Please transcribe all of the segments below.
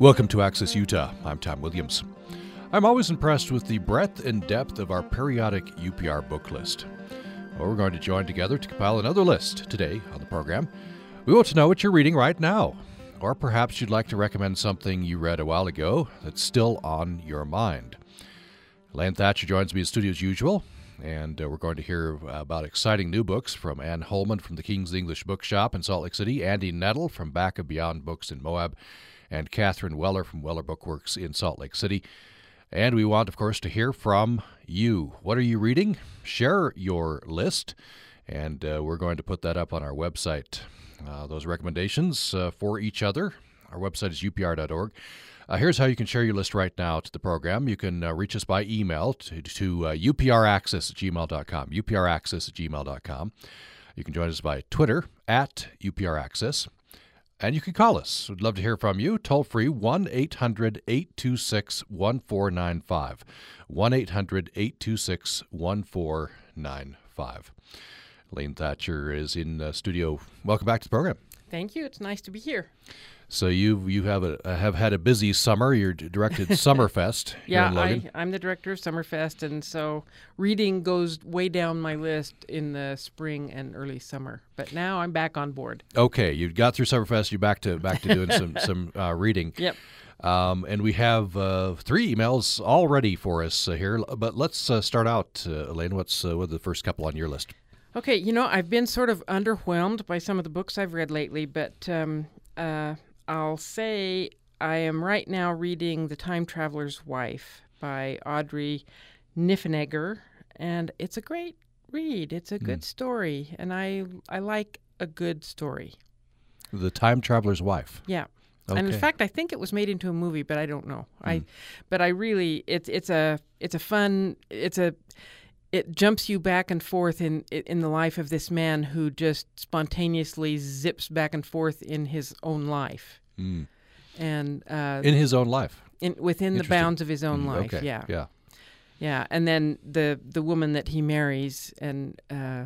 Welcome to Access Utah. I'm Tom Williams. I'm always impressed with the breadth and depth of our periodic UPR book list. Well, we're going to join together to compile another list today on the program. We want to know what you're reading right now, or perhaps you'd like to recommend something you read a while ago that's still on your mind. Elaine Thatcher joins me in studio as usual, and uh, we're going to hear about exciting new books from Ann Holman from the King's English Bookshop in Salt Lake City, Andy Nettle from Back of Beyond Books in Moab, and Catherine Weller from Weller Bookworks in Salt Lake City. And we want, of course, to hear from you. What are you reading? Share your list, and uh, we're going to put that up on our website. Uh, those recommendations uh, for each other. Our website is upr.org. Uh, here's how you can share your list right now to the program. You can uh, reach us by email to, to uh, upraccess at gmail.com, at gmail.com. You can join us by Twitter at upraccess. And you can call us. We'd love to hear from you. Toll free 1 800 826 1495. 1 800 826 1495. Elaine Thatcher is in studio. Welcome back to the program. Thank you. It's nice to be here. So you you have a have had a busy summer. You're directed Summerfest. yeah, I, I'm the director of Summerfest, and so reading goes way down my list in the spring and early summer. But now I'm back on board. Okay, you got through Summerfest. You're back to back to doing some some uh, reading. Yep. Um, and we have uh, three emails all ready for us uh, here. But let's uh, start out, uh, Elaine. What's uh, what are the first couple on your list? Okay, you know I've been sort of underwhelmed by some of the books I've read lately, but. Um, I'll say I am right now reading The Time Traveler's Wife by Audrey Niffenegger, and it's a great read. It's a good mm. story, and I I like a good story. The Time Traveler's Wife. Yeah. Okay. And in fact, I think it was made into a movie, but I don't know. Mm. I, but I really, it's it's a it's a fun, it's a, it jumps you back and forth in in the life of this man who just spontaneously zips back and forth in his own life, mm. and uh, in his own life, in within the bounds of his own mm, life. Okay. Yeah, yeah, yeah. And then the the woman that he marries, and uh,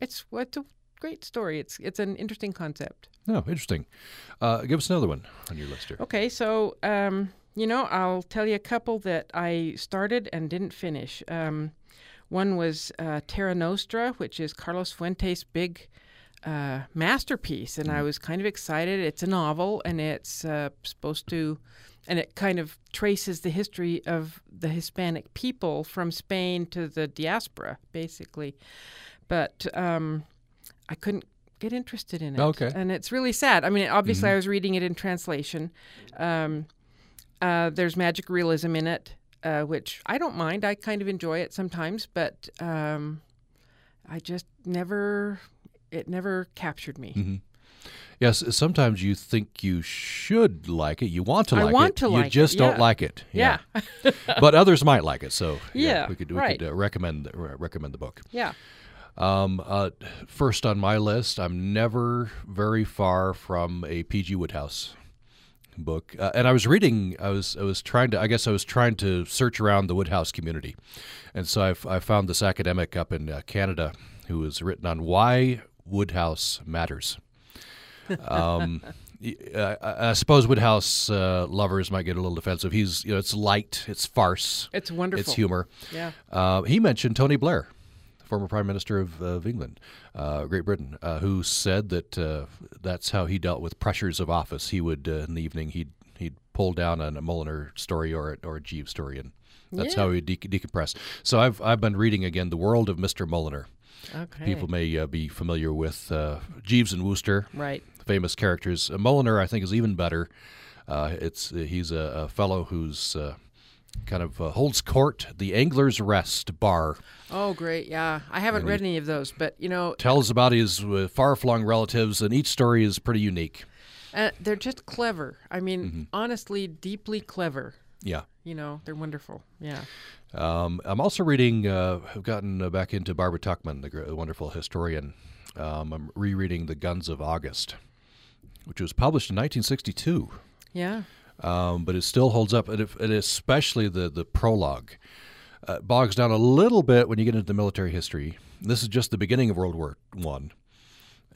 it's it's a great story. It's it's an interesting concept. Oh, interesting. Uh, give us another one on your list here. Okay, so. Um, you know, I'll tell you a couple that I started and didn't finish. Um, one was uh, Terra Nostra, which is Carlos Fuentes' big uh, masterpiece, and mm. I was kind of excited. It's a novel, and it's uh, supposed to, and it kind of traces the history of the Hispanic people from Spain to the diaspora, basically. But um, I couldn't get interested in it. Okay. And it's really sad. I mean, obviously, mm-hmm. I was reading it in translation. Um, uh, there's magic realism in it uh, which I don't mind. I kind of enjoy it sometimes, but um, I just never, it never captured me. Mm-hmm. Yes, sometimes you think you should like it. You want to like I want it. to you like just it. don't yeah. like it. Yeah. yeah. but others might like it. So yeah, yeah we could we right. could uh, recommend uh, recommend the book. Yeah. Um, uh, first on my list, I'm never very far from a P.G. Wodehouse book, uh, and I was reading. I was I was trying to. I guess I was trying to search around the Wodehouse community, and so I, I found this academic up in uh, Canada who has written on why Wodehouse matters. Um, I, I, suppose Wodehouse uh, lovers might get a little defensive. He's you know it's light, it's farce, it's wonderful, it's humor. Yeah. Uh, he mentioned Tony Blair former Prime Minister of, of England, uh, Great Britain, uh, who said that uh, that's how he dealt with pressures of office. He would, uh, in the evening, he'd he'd pull down on a Mulliner story or a, or a Jeeves story, and that's yeah. how he de- decompress. So I've I've been reading again the world of Mr. Mulliner. Okay. People may uh, be familiar with uh, Jeeves and Wooster, right? Famous characters. Mulliner, I think, is even better. it's he's a, a fellow who's kind of uh, holds court the Angler's Rest bar. Oh, great! Yeah, I haven't and read any of those, but you know, tells about his uh, far-flung relatives, and each story is pretty unique. Uh, they're just clever. I mean, mm-hmm. honestly, deeply clever. Yeah. You know, they're wonderful. Yeah. Um, I'm also reading. Uh, I've gotten uh, back into Barbara Tuchman, the, the wonderful historian. Um, I'm rereading The Guns of August, which was published in 1962. Yeah um, but it still holds up, and, and especially the the prologue uh, bogs down a little bit when you get into the military history. This is just the beginning of World War One,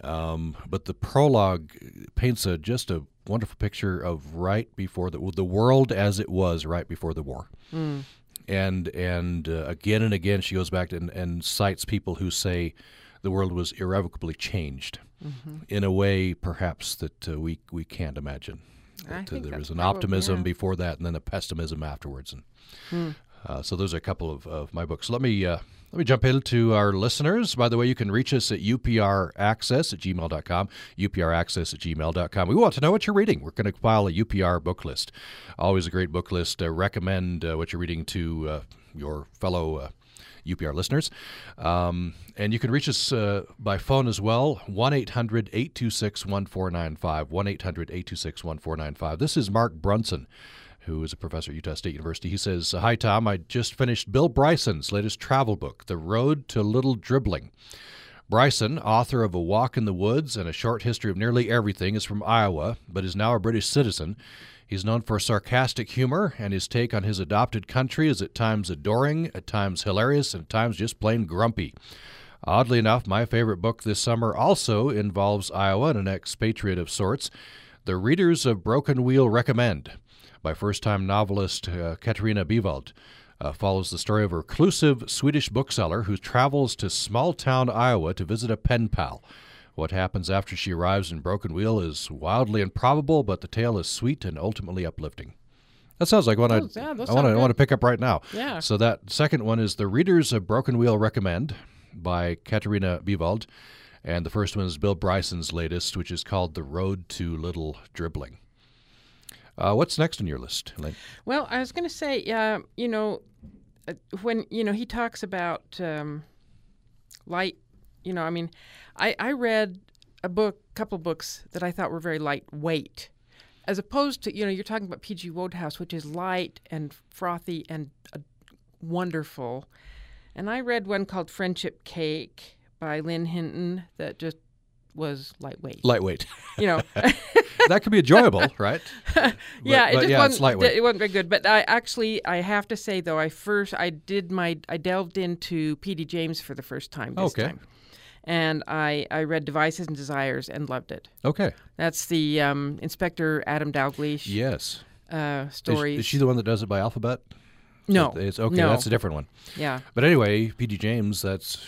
um, but the prologue paints a just a wonderful picture of right before the the world as it was right before the war. Mm. And and uh, again and again she goes back to, and, and cites people who say the world was irrevocably changed Mm-hmm. in a way perhaps that uh, we we can't imagine. I That, think there was an probably- optimism yeah. before that, and then a pessimism afterwards. And Hmm. uh, so those are a couple of, of my books. Let me uh, let me jump into our listeners. By the way, you can reach us at upraccess at gmail.com, upraccess at gmail.com. We want to know what you're reading. We're going to compile a UPR book list. Always a great book list. Uh, recommend uh, what you're reading to uh, your fellow uh, UPR listeners. Um, and you can reach us uh, by phone as well 1 800 826 1495. 1 800 826 1495. This is Mark Brunson who is a professor at Utah State University. He says, Hi, Tom. I just finished Bill Bryson's latest travel book, The Road to Little Dribbling. Bryson, author of A Walk in the Woods and a short history of nearly everything, is from Iowa, but is now a British citizen. He's known for sarcastic humor, and his take on his adopted country is at times adoring, at times hilarious, and at times just plain grumpy. Oddly enough, my favorite book this summer also involves Iowa and an expatriate of sorts. The readers of Broken Wheel recommend by first time novelist uh, Katarina Bivald. Uh, follows the story of a reclusive Swedish bookseller who travels to small town Iowa to visit a pen pal. What happens after she arrives in Broken Wheel is wildly improbable, but the tale is sweet and ultimately uplifting. That sounds like one I, yeah, I want to sound want to pick up right now. Yeah. So that second one is the readers of Broken Wheel recommend by Katarina Bivald, and the first one is Bill Bryson's latest, which is called The Road to Little Dribbling. Uh, what's next on your list, Elaine? Well, I was going to say, uh, you know, uh, when you know he talks about um, light, you know, I mean, I I read a book, couple books that I thought were very lightweight, as opposed to you know you're talking about P.G. Wodehouse, which is light and frothy and uh, wonderful, and I read one called Friendship Cake by Lynn Hinton that just was lightweight. Lightweight. You know. that could be enjoyable, right? yeah, but it just yeah, wasn't, it's lightweight. It wasn't very good. But I actually, I have to say though, I first I did my I delved into P.D. James for the first time this Okay. time, and I I read Devices and Desires and loved it. Okay. That's the um, Inspector Adam Dalgleish Yes. uh, Is, stories. is she the one that does it by alphabet? no, It's okay. no. That's a different one. yeah, But anyway, P.D. James. That's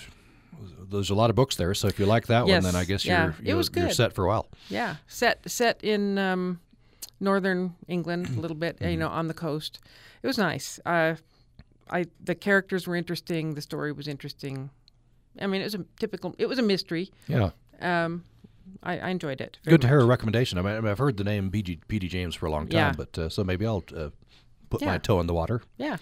there's a lot of books there. So if you like that Yes, one, then I guess yeah. you're you're, you're set for a while. yeah. Set set in um, northern England Mm-hmm. a little bit, you know, on the coast. It was nice. Uh, I the characters were interesting. The story was interesting. I mean, it was a typical. It was a mystery. Yeah. Um, I, I enjoyed it. very Good to hear a recommendation. I mean, I mean, I've heard the name. P.D. James for a long time, Yeah. but uh, so maybe I'll uh, put my toe in the water. Yeah.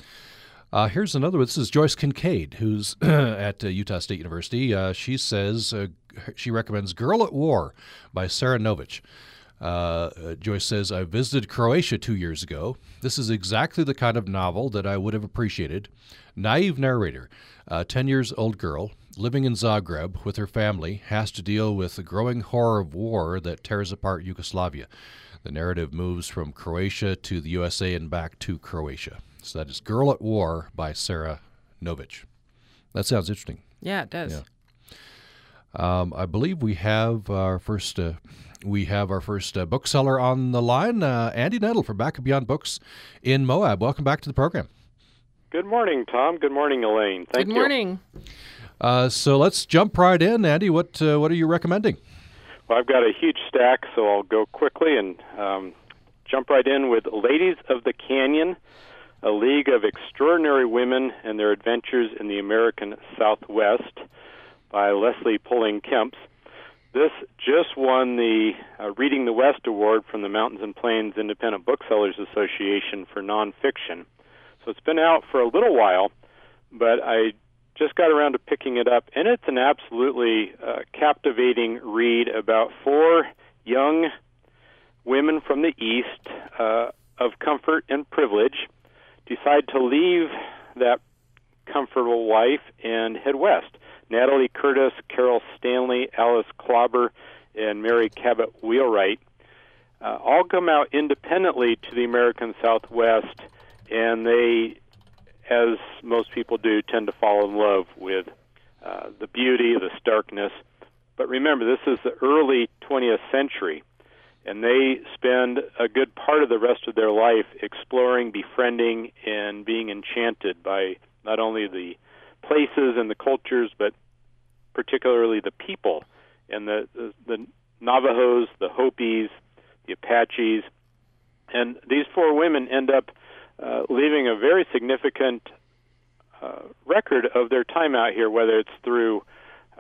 Uh, here's another one. This is Joyce Kinkead, who's at uh, Utah State University. Uh, she says uh, she recommends Girl at War by Sara Nović. Uh, uh, Joyce says, I visited Croatia two years ago. This is exactly the kind of novel that I would have appreciated. Naive narrator, a 10 years old girl living in Zagreb with her family has to deal with the growing horror of war that tears apart Yugoslavia. The narrative moves from Croatia to the USA and back to Croatia. So that is Girl at War by Sara Nović. That sounds interesting. Yeah, it does. Yeah. Um, I believe we have our first uh, we have our first uh, bookseller on the line, uh, Andy Nettle from Back of Beyond Books in Moab. Welcome back to the program. Good morning, Tom. Good morning, Elaine. Thank you. Good you. Uh, so let's jump right in, Andy. What uh, what are you recommending? Well, I've got a huge stack, so I'll go quickly and um, jump right in with Ladies of the Canyon, a league of extraordinary women and their adventures in the American Southwest by Lesley Poling-Kempes. This just won the uh, Reading the West Award from the Mountains and Plains Independent Booksellers Association for nonfiction. So it's been out for a little while, but I just got around to picking it up, and it's an absolutely uh, captivating read about four young women from the East uh, of comfort and privilege decide to leave that comfortable life and head west. Natalie Curtis, Carol Stanley, Alice Klauber, and Mary Cabot Wheelwright uh, all come out independently to the American Southwest, and they as most people do, tend to fall in love with uh, the beauty, the starkness. But remember, this is the early 20th century, and they spend a good part of the rest of their life exploring, befriending, and being enchanted by not only the places and the cultures, but particularly the people and the the, the Navajos, the Hopis, the Apaches, and these four women end up uh, leaving a very significant uh, record of their time out here, whether it's through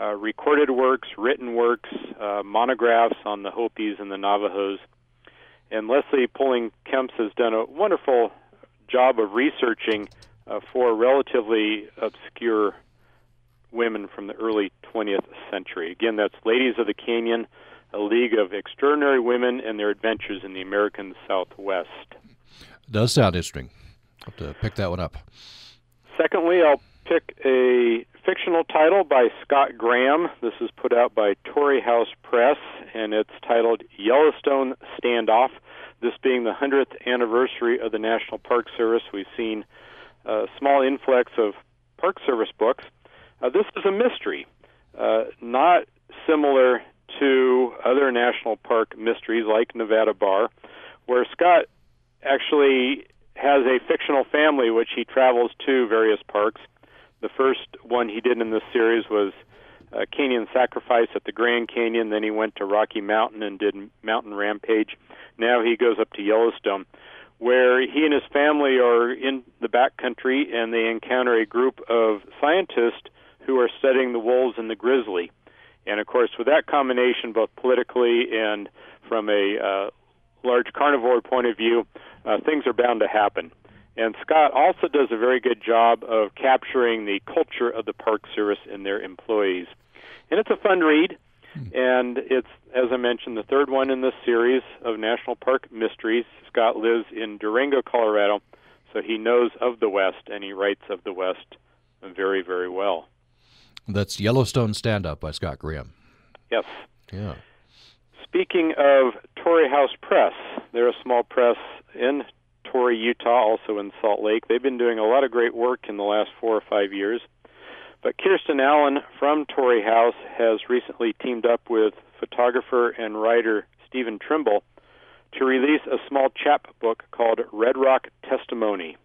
uh, recorded works, written works, uh, monographs on the Hopis and the Navajos. And Leslie Pulling Kemps has done a wonderful job of researching uh, for relatively obscure women from the early 20th century. Again, that's Ladies of the Canyon, a league of extraordinary women and their adventures in the American Southwest. Does sound interesting. I'll have to pick that one up. Secondly, I'll pick a fictional title by Scott Graham. This is put out by Torrey House Press, and it's titled Yellowstone Standoff. This being the 100th anniversary of the National Park Service, we've seen a small influx of Park Service books. Uh, this is a mystery, uh, not similar to other national park mysteries like Nevada Barr, where Scott actually has a fictional family which he travels to various parks. The first one he did in this series was uh, Canyon Sacrifice at the Grand Canyon. Then he went to Rocky Mountain and did Mountain Rampage. Now he goes up to Yellowstone, where he and his family are in the backcountry and they encounter a group of scientists who are studying the wolves and the grizzly. And of course, with that combination, both politically and from a uh, large carnivore point of view, uh, things are bound to happen. And Scott also does a very good job of capturing the culture of the Park Service and their employees. And it's a fun read, and it's, as I mentioned, the third one in this series of National Park Mysteries. Scott lives in Durango, Colorado, so he knows of the West and he writes of the West very, very well. That's Yellowstone Stand Up by Scott Graham. Yes. Yeah. Speaking of Torrey House Press, they're a small press in Torrey, Utah, also in Salt Lake. They've been doing a lot of great work in the last four or five years. But Kirsten Allen from Torrey House has recently teamed up with photographer and writer Stephen Trimble to release a small chapbook called Red Rock Testimony.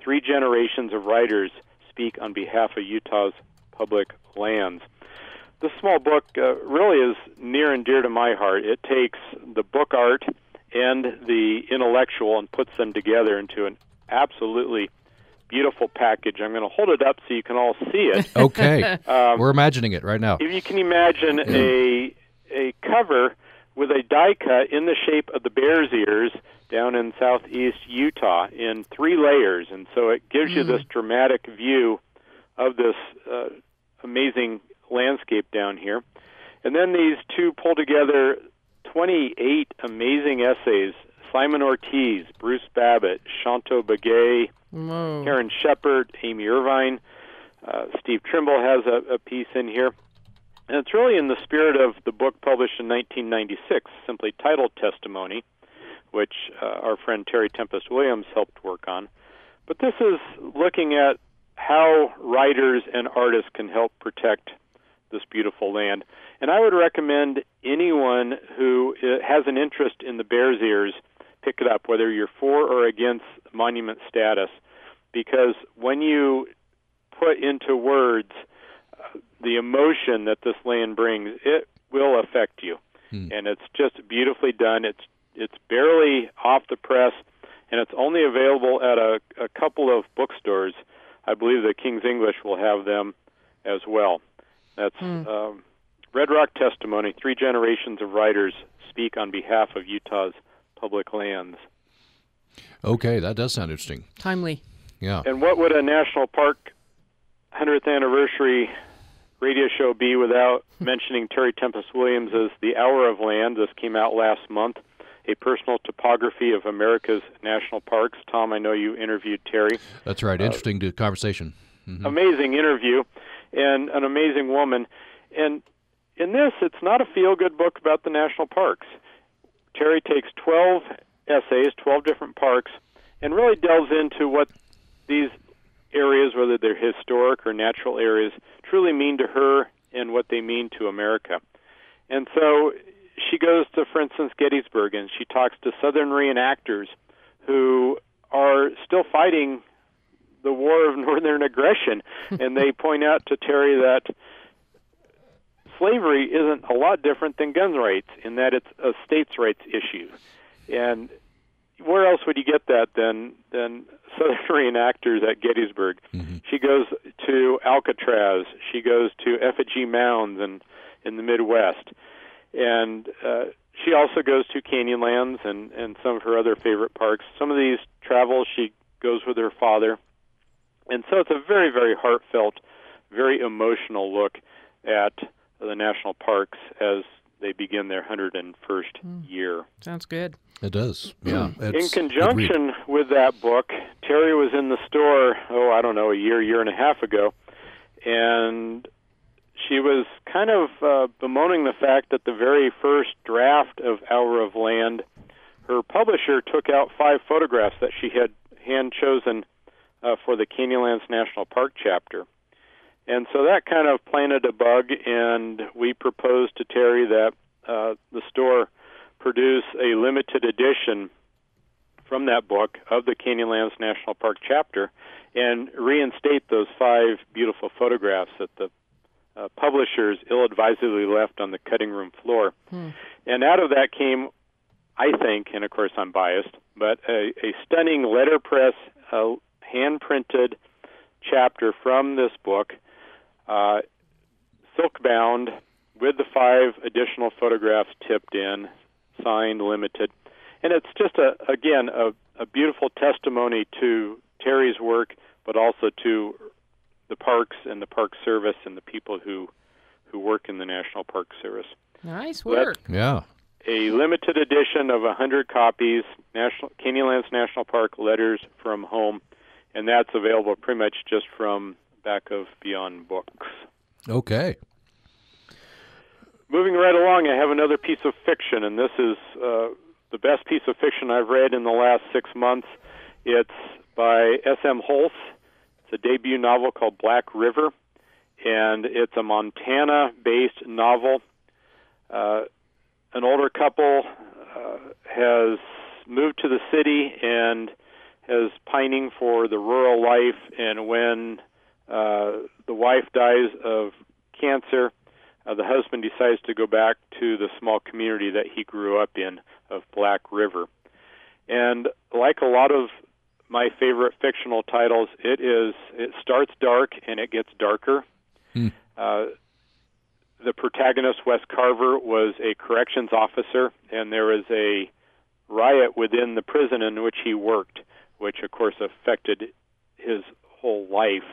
Three generations of writers speak on behalf of Utah's public lands. This small book uh, really is near and dear to my heart. It takes the book art and the intellectual and puts them together into an absolutely beautiful package. I'm going to hold it up so you can all see it. Okay. um, We're imagining it right now. If you can imagine a a cover with a die cut in the shape of the bear's ears down in southeast Utah in three layers, and so it gives mm. you this dramatic view of this uh, amazing landscape down here. And then these two pull together 28 amazing essays. Simon Ortiz, Bruce Babbitt, Shonto Begay, Karen Shepard, Amy Irvine, uh, Steve Trimble has a, a piece in here. And it's really in the spirit of the book published in 1996, simply titled Testimony, which uh, our friend Terry Tempest Williams helped work on. But this is looking at how writers and artists can help protect this beautiful land. And I would recommend anyone who uh, has an interest in the Bears Ears pick it up, whether you're for or against monument status, because when you put into words uh, the emotion that this land brings, it will affect you. Hmm. And it's just beautifully done. It's it's barely off the press, and it's only available at a, a couple of bookstores. I believe the King's English will have them as well. That's hmm. um, Red Rock Testimony. Three generations of writers speak on behalf of Utah's public lands. Okay, that does sound interesting. Timely. Yeah. And what would a national park 100th anniversary radio show be without mentioning Terry Tempest Williams as The Hour of Land? This came out last month. A personal topography of America's national parks. Tom, I know you interviewed Terry. That's right. Uh, interesting uh, conversation. Mm-hmm. Amazing interview and an amazing woman. And in this, it's not a feel good book about the national parks. Terry takes 12 essays, 12 different parks, and really delves into what these areas, whether they're historic or natural areas, truly mean to her and what they mean to America. And so she goes to, for instance, Gettysburg, and she talks to Southern reenactors who are still fighting the war of northern aggression, and they point out to Terry that slavery isn't a lot different than gun rights in that it's a states' rights issue. And where else would you get that than than Southern reenactors at Gettysburg? Mm-hmm. She goes to Alcatraz. She goes to effigy mounds and in the Midwest, and uh, she also goes to Canyonlands and and some of her other favorite parks. Some of these travels she goes with her father, and so it's a very very heartfelt, very emotional look at the national parks as they begin their 101st mm. year. Sounds good. It does. Yeah. in conjunction with that book, Terry was in the store, oh, I don't know, a year, year and a half ago, and she was kind of uh, bemoaning the fact that the very first draft of Hour of Land, her publisher took out five photographs that she had hand chosen uh, for the Canyonlands National Park chapter. And so that kind of planted a bug, and we proposed to Terry that uh, the store produce a limited edition from that book of the Canyonlands National Park chapter and reinstate those five beautiful photographs that the uh, publishers ill advisedly left on the cutting room floor. Hmm. And out of that came, I think, and of course I'm biased, but a, a stunning letterpress, uh, hand printed chapter from this book uh, silk bound with the five additional photographs tipped in, signed, limited. And it's just a again a, a beautiful testimony to Terry's work, but also to the parks and the Park Service and the people who who work in the National Park Service. Nice work. But yeah. A limited edition of 100 copies, National Canyonlands National Park Letters from Home, and that's available pretty much just from back of Beyond Books. Okay. Moving right along, I have another piece of fiction, and this is uh, the best piece of fiction I've read in the last six months. It's by S.M. Hulse. It's a debut novel called Black River, and it's a Montana based novel. Uh, an older couple uh, has moved to the city and is pining for the rural life, and when uh, the wife dies of cancer. Uh, the husband decides to go back to the small community that he grew up in of Black River. And like a lot of my favorite fictional titles, it is it starts dark and it gets darker. Hmm. Uh, the protagonist, Wes Carver, was a corrections officer, and there was a riot within the prison in which he worked, which of course affected his whole life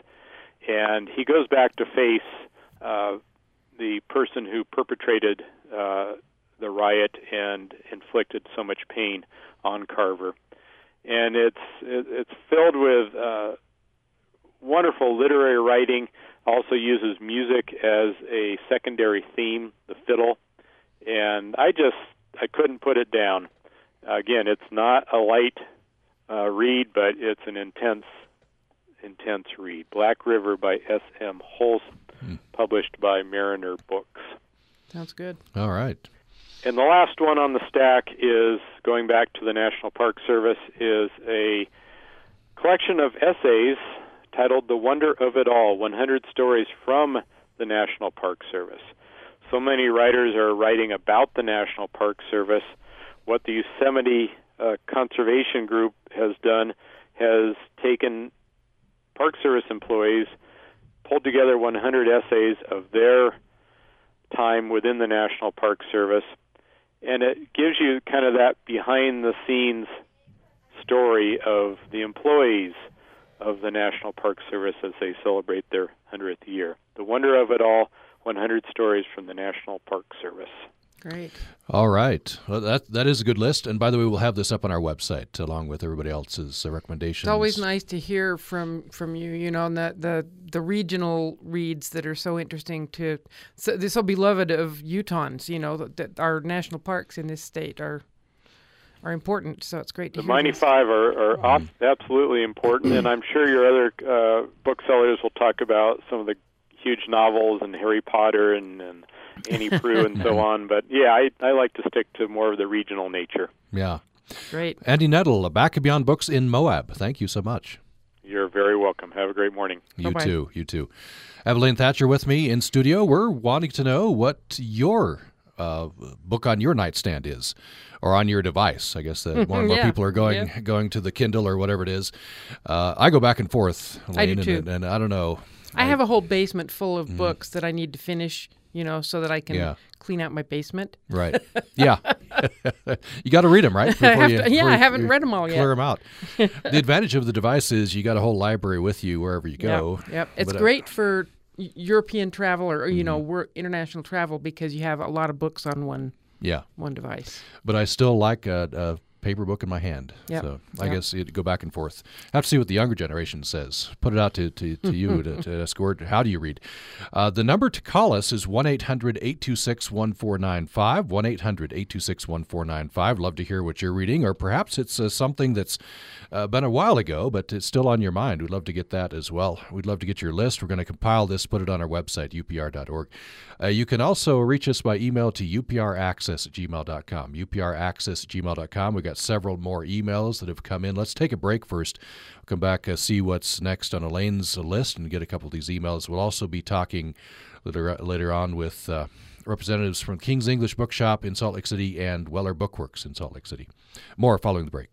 and he goes back to face uh, the person who perpetrated uh, the riot and inflicted so much pain on Carver. And it's it's filled with uh, wonderful literary writing. Also uses music as a secondary theme, the fiddle, and I just I couldn't put it down. Again, it's not a light uh, read, but it's an intense intense read. Black River by S. M. Hulse, hmm. published by Mariner Books. Sounds good. All right. And the last one on the stack is going back to the National Park Service is a collection of essays titled The Wonder of It All 100 Stories from the National Park Service. So many writers are writing about the National Park Service. What the Yosemite uh, Conservation Group has done has taken Park Service employees pulled together 100 essays of their time within the National Park Service, and it gives you kind of that behind the scenes story of the employees of the National Park Service as they celebrate their 100th year. The wonder of it all 100 stories from the National Park Service. Great. All right. Well, that that is a good list. And by the way, we'll have this up on our website along with everybody else's uh, recommendations. It's always nice to hear from from you. You know, the the the regional reads that are so interesting to so this so beloved of Utahns. You know, that, that, our national parks in this state are are important. So it's great to the hear. The 95 are, are mm. absolutely important, and I'm sure your other uh, booksellers will talk about some of the huge novels and Harry Potter and, and Annie Proulx and so on. But yeah, I, I like to stick to more of the regional nature. Yeah. Great. Andy Nettle, back of Beyond Books in Moab. Thank you so much. You're very welcome. Have a great morning. You Bye-bye. too. You too. Evelyn Thatcher with me in studio. We're wanting to know what your uh, book on your nightstand is, or on your device. I guess that more and more Yeah, people are going yeah. going to the Kindle or whatever it is. Uh, I go back and forth, I do too. And, and I don't know. I have a whole basement full of books that I need to finish, you know, so that I can. Yeah. clean out my basement. Right. Yeah. you got to read them, right? I you- to- yeah, I haven't read them all yet. Clear them out. the advantage of the device is you got a whole library with you wherever you go. Yep. yep. It's But, uh, great for European travel or you know Mm-hmm. wor- international travel because you have a lot of books on one Yeah. one device. but I still like a, a paper book in my hand. Yep. So I Yep. guess you'd go back and forth. have to see what the younger generation says. Put it out to, to, to you to, to escort. How do you read? Uh, the number to call us is 1 800 826 1495. 1 800 826 1495. Love to hear what you're reading, or perhaps it's uh, something that's uh, been a while ago, but it's still on your mind. We'd love to get that as well. We'd love to get your list. We're going to compile this, put it on our website, upr.org. Uh, you can also reach us by email to upraccess at gmail.com. upraccess at gmail.com. We've got several more emails that have come in. Let's take a break first. We'll come back, uh, see what's next on Elaine's list, and get a couple of these emails. We'll also be talking later, later on with uh, representatives from King's English Bookshop in Salt Lake City and Weller Bookworks in Salt Lake City. More following the break.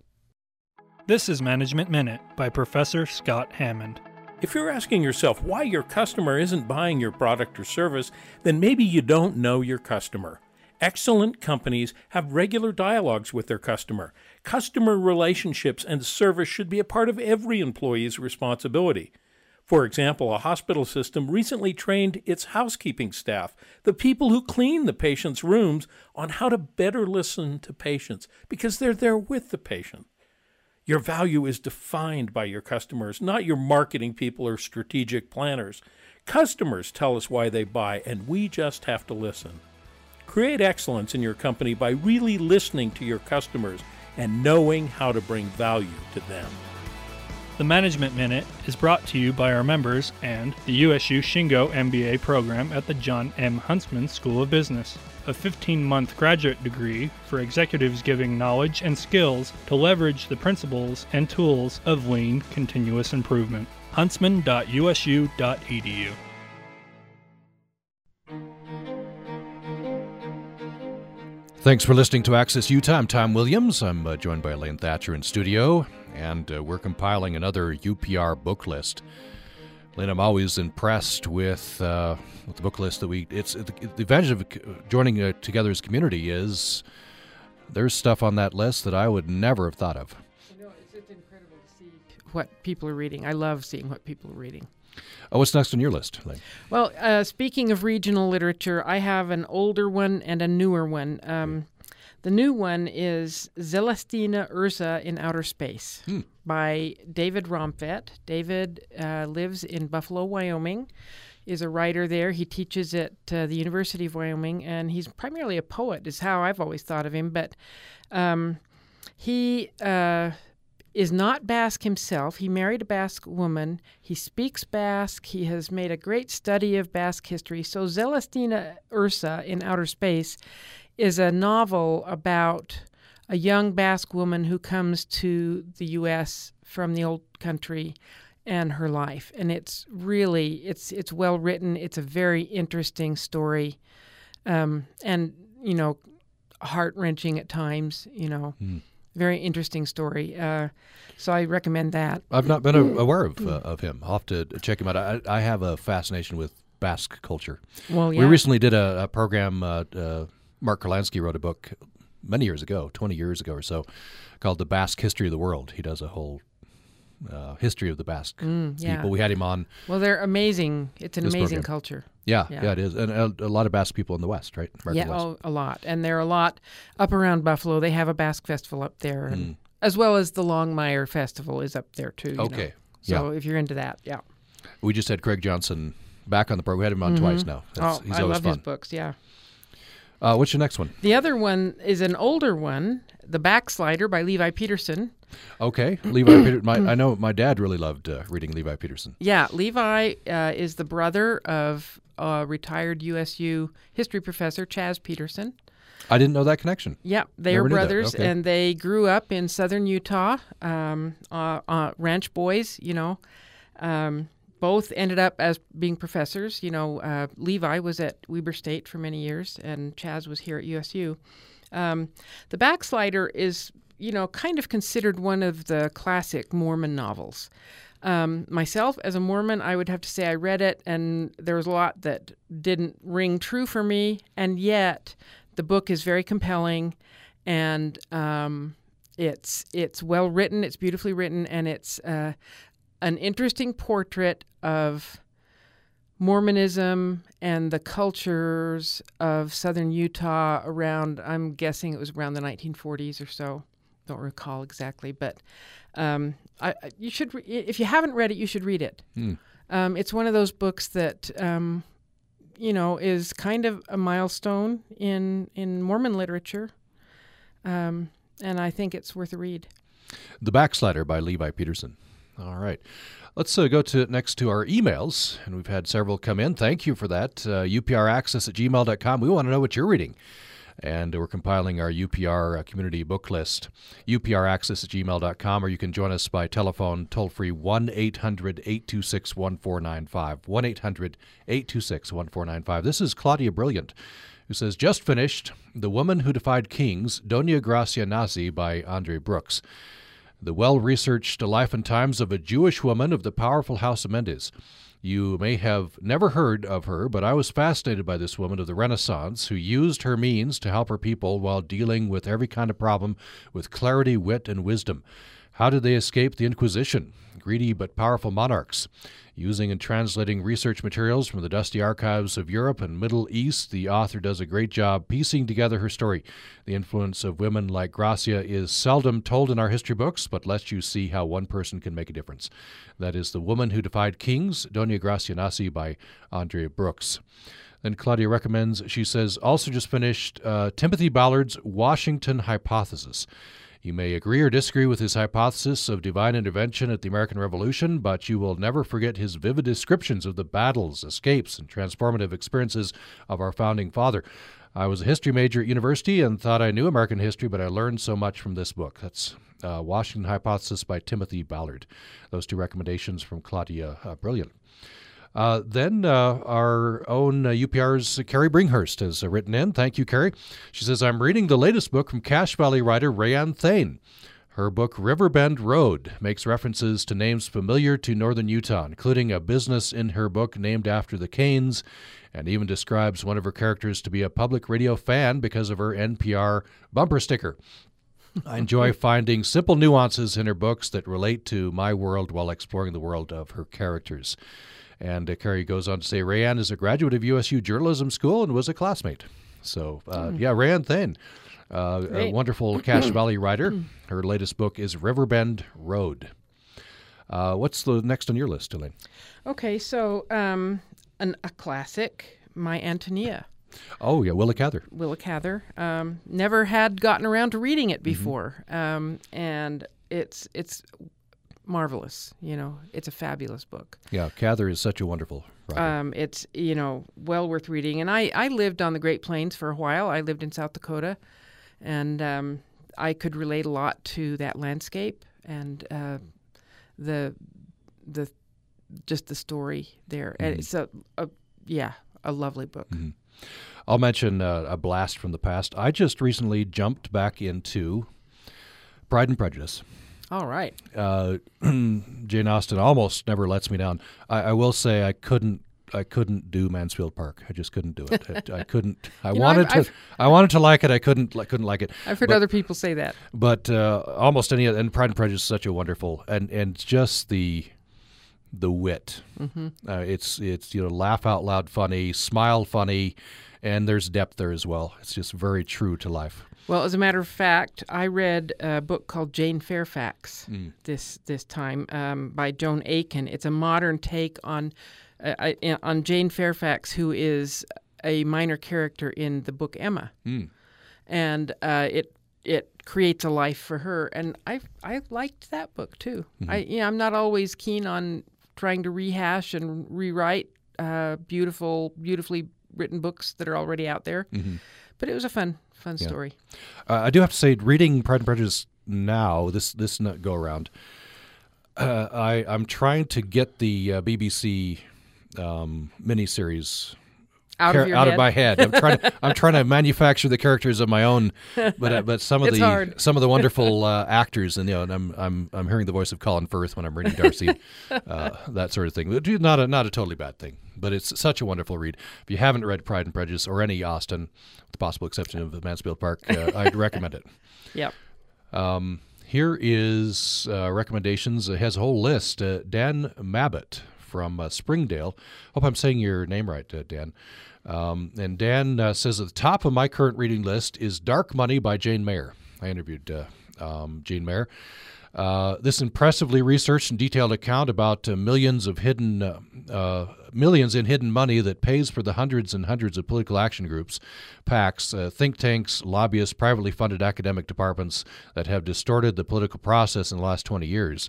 This is Management Minute by Professor Scott Hammond. If you're asking yourself why your customer isn't buying your product or service, then maybe you don't know your customer. Excellent companies have regular dialogues with their customer. Customer relationships and service should be a part of every employee's responsibility. For example, a hospital system recently trained its housekeeping staff, the people who clean the patient's rooms, on how to better listen to patients because they're there with the patient. Your value is defined by your customers, not your marketing people or strategic planners. Customers tell us why they buy, and we just have to listen. Create excellence in your company by really listening to your customers and knowing how to bring value to them. The Management Minute is brought to you by our members and the USU Shingo MBA program at the Jon M. Huntsman School of Business, a 15 month graduate degree for executives giving knowledge and skills to leverage the principles and tools of lean continuous improvement. huntsman.usu.edu. Thanks for listening to Access Utah. I'm Tom Williams. I'm uh, joined by Elaine Thatcher in studio, and uh, we're compiling another UPR book list. Elaine, I'm always impressed with, uh, with the book list that we. It's the, the advantage of joining uh, together as community is there's stuff on that list that I would never have thought of. You know, it's just incredible to see what people are reading. I love seeing what people are reading. Oh, what's next on your list? Well, uh, speaking of regional literature, I have an older one and a newer one. Um, the new one is Celestina Urza in Outer Space by David Romtvedt. David uh, lives in Buffalo, Wyoming, is a writer there. He teaches at uh, the University of Wyoming, and he's primarily a poet, is how I've always thought of him. But um, he uh, is not Basque himself. He married a Basque woman. He speaks Basque. He has made a great study of Basque history. So, Celestina Urza in Outer Space is a novel about a young Basque woman who comes to the U.S. from the old country and her life. And it's really it's it's well written. It's a very interesting story, um, and you know, heart wrenching at times. You know, very interesting story. Uh, so I recommend that. I've not been aware of, uh, of him. I'll have to check him out. I, I have a fascination with Basque culture. Well, yeah. We recently did a, a program. Uh, uh, Mark Kurlansky wrote a book many years ago, 20 years ago or so, called The Basque History of the World. He does a whole uh, history of the Basque Mm, yeah. people. We had him on. Well, they're amazing. It's an amazing program. culture. Yeah, yeah, Yeah. it is. And a, a lot of Basque people in the West, right? American yeah, West. oh, a lot. And there are a lot up around Buffalo. They have a Basque festival up there, and, as well as the Longmire Festival is up there too. you know. Okay. So if you're into that, yeah. We just had Craig Johnson back on the program. We had him on twice now. That's, oh, he's I love fun. his books. Yeah. Uh, what's your next one? The other one is an older one, The Backslider by Levi Peterson. Okay, Levi Peter. My, I know my dad really loved uh, reading Levi Peterson. Yeah, Levi uh, is the brother of uh, retired USU history professor Chaz Peterson. I didn't know that connection. Yeah, they Never are brothers, Okay. and they grew up in southern Utah, um, uh, uh, ranch boys. You know, um, both ended up as being professors. You know, uh, Levi was at Weber State for many years, and Chaz was here at USU. Um, the Backslider is, you know, kind of considered one of the classic Mormon novels. Um, myself, as a Mormon, I would have to say I read it, and there was a lot that didn't ring true for me, and yet the book is very compelling, and um, it's it's well written, it's beautifully written, and it's uh, an interesting portrait of Mormonism and the cultures of southern Utah around. I'm guessing it was around the 1940s or so. Don't recall exactly, but um, I, you should. Re- if you haven't read it, you should read it. Hmm. Um, it's one of those books that um, you know is kind of a milestone in in Mormon literature, um, and I think it's worth a read. The Backslider by Levi Peterson. All right. Let's uh, go to next to our emails, and we've had several come in. Thank you for that. Uh, UPRaccess at gmail.com. We want to know what you're reading. And we're compiling our UPR uh, community book list, upraccess at gmail.com, or you can join us by telephone toll free 1 800 826 1495. 1 800 826 1495. This is Claudia Brilliant, who says, Just finished The Woman Who Defied Kings, Doña Gracia Nasi by Andre Brooks the well researched life and times of a Jewish woman of the powerful House of Mendes. You may have never heard of her, but I was fascinated by this woman of the Renaissance who used her means to help her people while dealing with every kind of problem with clarity, wit, and wisdom. How did they escape the Inquisition? Greedy but powerful monarchs. Using and translating research materials from the dusty archives of Europe and Middle East, the author does a great job piecing together her story. The influence of women like Gracia is seldom told in our history books, but lets you see how one person can make a difference. That is The Woman Who Defied Kings, Doña Gracia Nasi by Andrea Brooks. Then Claudia recommends, she says, also just finished uh, Timothy Ballard's Washington Hypothesis. You may agree or disagree with his hypothesis of divine intervention at the American Revolution, but you will never forget his vivid descriptions of the battles, escapes, and transformative experiences of our founding father. I was a history major at university and thought I knew American history, but I learned so much from this book. That's uh, Washington Hypothesis by Timothy Ballard. Those two recommendations from Claudia uh, Brilliant. Uh, then uh, our own uh, UPR's Carrie Bringhurst has uh, written in. Thank you, Carrie. She says, I'm reading the latest book from Cache Valley writer RaeAnne Thayne. Her book, Riverbend Road, makes references to names familiar to northern Utah, including a business in her book named after the Canes, and even describes one of her characters to be a public radio fan because of her NPR bumper sticker. I enjoy finding simple nuances in her books that relate to my world while exploring the world of her characters. And uh, Carrie goes on to say, RaeAnne is a graduate of USU Journalism School and was a classmate. So, uh, yeah, RaeAnne Thayne, uh, a wonderful Cache Valley writer. Her latest book is Riverbend Road. Uh, what's the next on your list, Elaine? Okay, so um, an, a classic, My Antonia. Oh, yeah, Willa Cather. Willa Cather. Um, never had gotten around to reading it before, um, and it's it's marvelous. You know, it's a fabulous book. Yeah, Cather is such a wonderful writer. Um, it's you know well worth reading. And I I lived on the Great Plains for a while. I lived in South Dakota, and um, I could relate a lot to that landscape and uh, the the just the story there. And it's a, a yeah a lovely book. I'll mention uh, a blast from the past. I just recently jumped back into Pride and Prejudice. All right. uh, Jane Austen almost never lets me down. I, I will say I couldn't. I couldn't do Mansfield Park. I just couldn't do it. I, I couldn't. I know, wanted I've- to. I wanted to like it. I couldn't. I couldn't like it. I've heard But- other people say that. But uh, almost any. And Pride and Prejudice is such a wonderful and and just the the wit. Mm-hmm. Uh, it's it's you know laugh out loud funny, smile funny, and there's depth there as well. It's just very true to life. Well, as a matter of fact, I read a book called Jane Fairfax this this time um, by Joan Aiken. It's a modern take on uh, on Jane Fairfax, who is a minor character in the book Emma, and uh, it it creates a life for her. And I I liked that book too. I you know, I'm not always keen on trying to rehash and rewrite uh, beautiful, beautifully written books that are already out there. But it was a fun, fun story. Uh, I do have to say, reading Pride and Prejudice now, this this go around, uh, I I'm trying to get the uh, BBC um, miniseries Out of your out head. of my head. I'm trying to I'm trying to manufacture the characters of my own, but uh, but some of It's the hard. some of the wonderful uh, actors and you know, and I'm I'm I'm hearing the voice of Colin Firth when I'm reading Darcy, uh, that sort of thing. Not a not a totally bad thing, but it's such a wonderful read. If you haven't read Pride and Prejudice or any Austen, with the possible exception of Mansfield Park, uh, I'd recommend it. Yep. Um, here is uh, recommendations. It has a whole list. Uh, Dan Mabbott from uh, Springdale. Hope I'm saying your name right, uh, Dan. Um, and Dan uh, says at the top of my current reading list is Dark Money by Jane Mayer. I interviewed uh, um, Jane Mayer. Uh, this impressively researched and detailed account about uh, millions of hidden uh, uh, millions in hidden money that pays for the hundreds and hundreds of political action groups, PACs, uh, think tanks, lobbyists, privately funded academic departments that have distorted the political process in the last 20 years.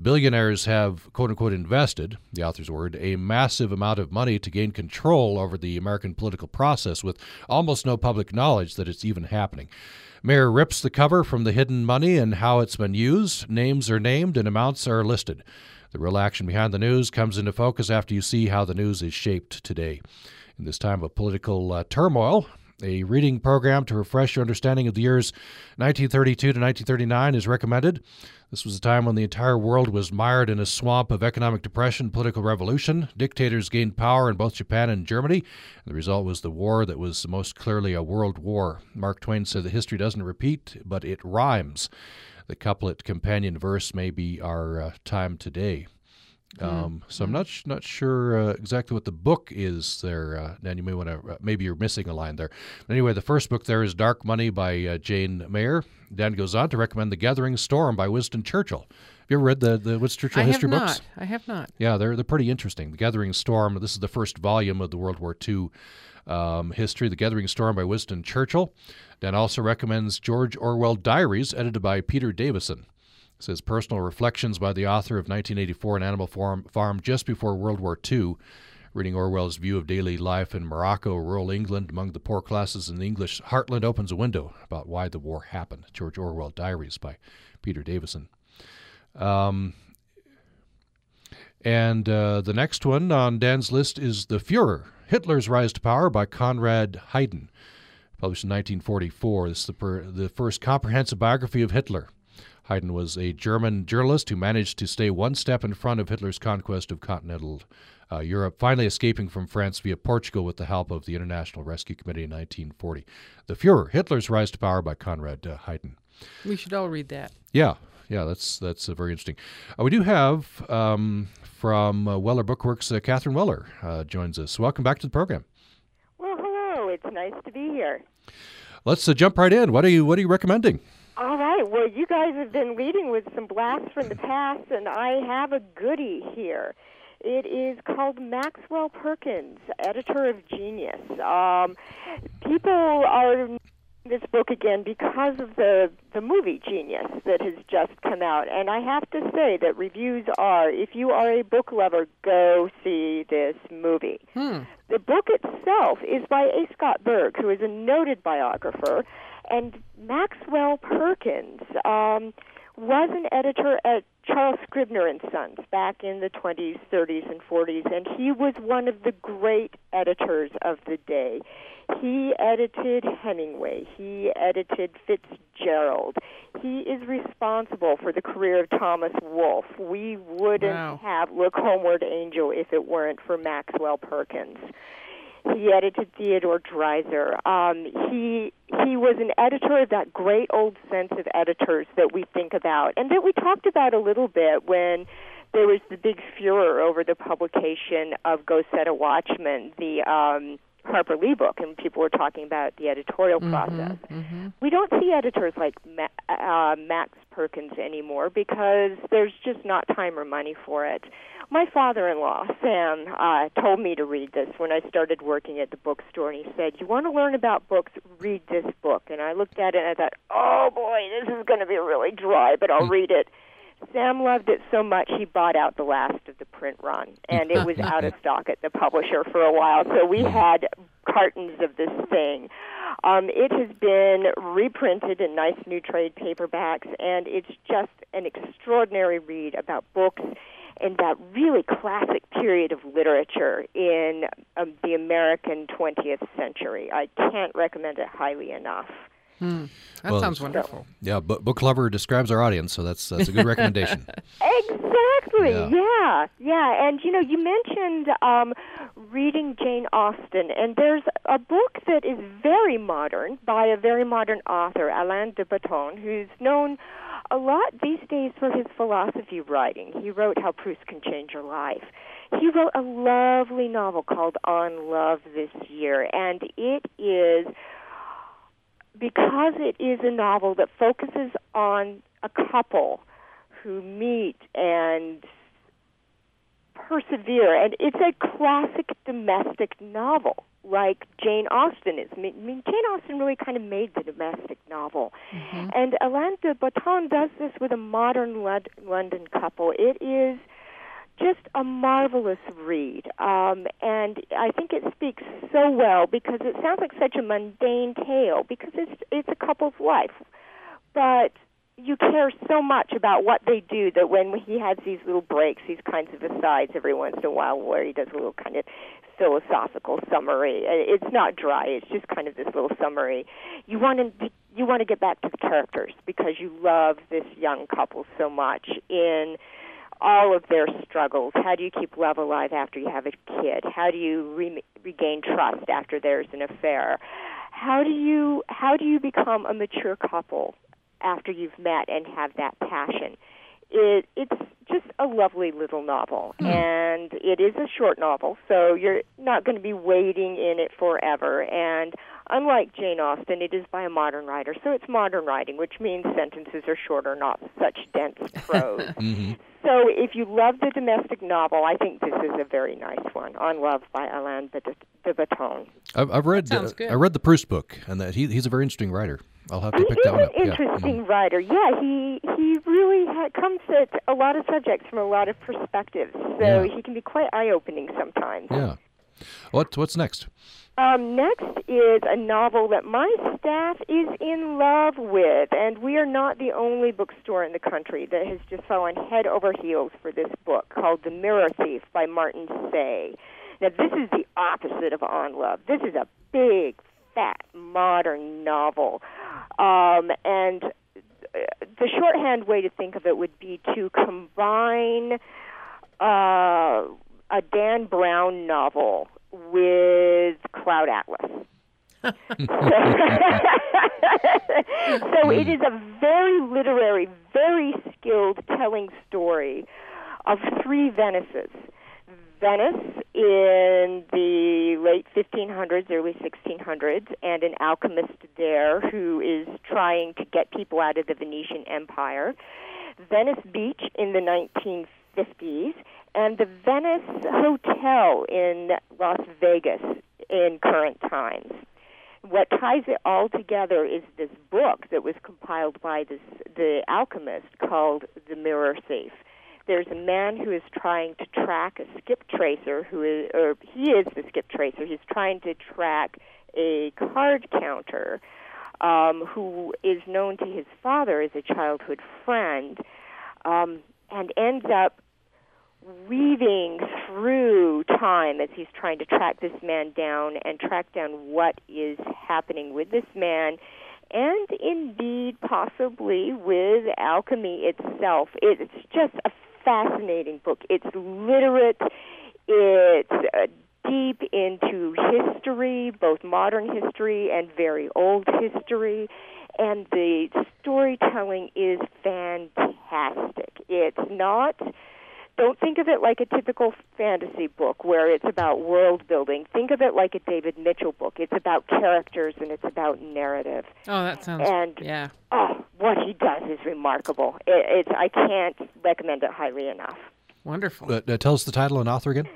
Billionaires have, quote unquote, invested, the author's word, a massive amount of money to gain control over the American political process with almost no public knowledge that it's even happening. Mayer rips the cover from the hidden money and how it's been used. Names are named and amounts are listed. The real action behind the news comes into focus after you see how the news is shaped today. In this time of political uh, turmoil, a reading program to refresh your understanding of the years 1932 to 1939 is recommended. This was a time when the entire world was mired in a swamp of economic depression, political revolution. Dictators gained power in both Japan and Germany. And the result was the war that was most clearly a world war. Mark Twain said that history doesn't repeat, but it rhymes. The couplet companion verse may be our uh, time today. Um, so I'm not sh- not sure uh, exactly what the book is there. Uh, Dan, you may want to uh, maybe you're missing a line there. Anyway, the first book there is Dark Money by uh, Jane Mayer. Dan goes on to recommend The Gathering Storm by Winston Churchill. Have you ever read the the Winston Churchill I have history not. books? I have not. Yeah, they're they're pretty interesting. The Gathering Storm. This is the first volume of the World War II um, history. The Gathering Storm by Winston Churchill. Dan also recommends George Orwell Diaries, edited by Peter Davison. Says personal reflections by the author of 1984 An Animal Farm, just before World War II. Reading Orwell's view of daily life in Morocco, rural England, among the poor classes in the English heartland opens a window about why the war happened. George Orwell Diaries by Peter Davison. Um, and uh, the next one on Dan's list is The Fuhrer Hitler's Rise to Power by Konrad Heiden, published in 1944. This is the, per, the first comprehensive biography of Hitler. Heiden was a German journalist who managed to stay one step in front of Hitler's conquest of continental uh, Europe, finally escaping from France via Portugal with the help of the International Rescue Committee in 1940. The Fuhrer Hitler's Rise to Power by Konrad uh, Heiden. We should all read that. Yeah, yeah, that's that's uh, very interesting. Uh, we do have um, from uh, Weller Bookworks, uh, Catherine Weller uh, joins us. Welcome back to the program. Well, hello. It's nice to be here. Let's uh, jump right in. What are you What are you recommending? All right. Well, you guys have been leading with some blasts from the past, and I have a goodie here. It is called Maxwell Perkins, editor of Genius. Um, people are reading this book again because of the the movie Genius that has just come out, and I have to say that reviews are: if you are a book lover, go see this movie. The book itself is by A. Scott Berg, who is a noted biographer, and Maxwell Perkins um, was an editor at Charles Scribner and Sons back in the 20s, 30s, and 40s, and he was one of the great editors of the day. He edited Hemingway. He edited Fitzgerald. He is responsible for the career of Thomas Wolfe. We wouldn't Wow. have Look Homeward Angel if it weren't for Maxwell Perkins. He edited Theodore Dreiser. Um, he he was an editor of that great old sense of editors that we think about, and that we talked about a little bit when there was the big furor over the publication of Go Set a Watchman, the um, Harper Lee book, and people were talking about the editorial process. We don't see editors like Ma- uh, Max Perkins anymore because there's just not time or money for it. My father-in-law, Sam, uh, told me to read this when I started working at the bookstore, and he said, "You want to learn about books? Read this book." And I looked at it and I thought, "Oh boy, this is going to be really dry, but I'll read it." Sam loved it so much he bought out the last of the print run, and it was out of stock at the publisher for a while. So we had cartons of this thing. Um, it has been reprinted in nice new trade paperbacks, and it's just an extraordinary read about books in that really classic period of literature in um, the American 20th century. I can't recommend it highly enough. Hmm. That Well, sounds wonderful. Yeah, book, book lover describes our audience, so that's that's a good recommendation. Exactly. Yeah. Yeah. yeah, And you know, you mentioned um, reading Jane Austen, and there's a book that is very modern by a very modern author, Alain de Botton, who's known a lot these days for his philosophy writing. He wrote How Proust Can Change Your Life. He wrote a lovely novel called On Love this year, and it is because it is a novel that focuses on a couple who meet and persevere, and it's a classic domestic novel like Jane Austen is. I mean, Jane Austen really kind of made the domestic novel. Mm-hmm. And Alain de Botton does this with a modern London couple. It is just a marvelous read. Um, and I think it speaks so well because it sounds like such a mundane tale because it's it's a couple's life. But you care so much about what they do that when he has these little breaks, these kinds of asides every once in a while where he does a little kind of philosophical summary. Uh, It's not dry. It's just kind of this little summary. You want to you want to get back to the characters because you love this young couple so much in all of their struggles. How do you keep love alive after you have a kid? How do you re- regain trust after there's an affair? How do you how do you become a mature couple after you've met and have that passion? It it's just a lovely little novel, and it is a short novel, so you're not going to be waiting in it forever. And unlike Jane Austen, it is by a modern writer, so it's modern writing, which means sentences are shorter, not such dense prose. hmm So if you love the domestic novel, I think this is a very nice one. On Love by Alain de, de Botton. I've, I've read sounds uh, good. I read the Proust book, and that he, he's a very interesting writer. I'll have to He pick that one an up. Yeah. interesting writer. Yeah, he he really ha- comes at a lot of subjects from a lot of perspectives. So Yeah. he can be quite eye-opening sometimes. Yeah. What what's next? Um, next is a novel that my staff is in love with, and we are not the only bookstore in the country that has just fallen head over heels for this book called The Mirror Thief by Martin Seay. Now, this is the opposite of On Love. This is a big, fat, modern novel. Um, and the shorthand way to think of it would be to combine uh, a Dan Brown novel with Cloud Atlas. so it is a very literary, very skilled telling story of three Venices. Venice in the late 1500s, early 1600s, and an alchemist there who is trying to get people out of the Venetian Empire. Venice Beach in the 1950s, and the Venice Hotel in Las Vegas in current times. What ties it all together is this book that was compiled by this the alchemist called The Mirror Thief. There's a man who is trying to track a skip tracer who is or he is the skip tracer. He's trying to track a card counter um, who is known to his father as a childhood friend um, and ends up weaving through time as he's trying to track this man down and track down what is happening with this man and indeed possibly with alchemy itself. It's just a fascinating book. It's literate, it's uh, deep into history, both modern history and very old history. And the storytelling is fantastic. It's not don't think of it like a typical fantasy book where it's about world building. Think of it like a David Mitchell book. It's about characters and it's about narrative. Oh, that sounds. And yeah. oh, what he does is remarkable. It, it's I can't recommend it highly enough. Wonderful. Uh, uh, tell us the title and author again.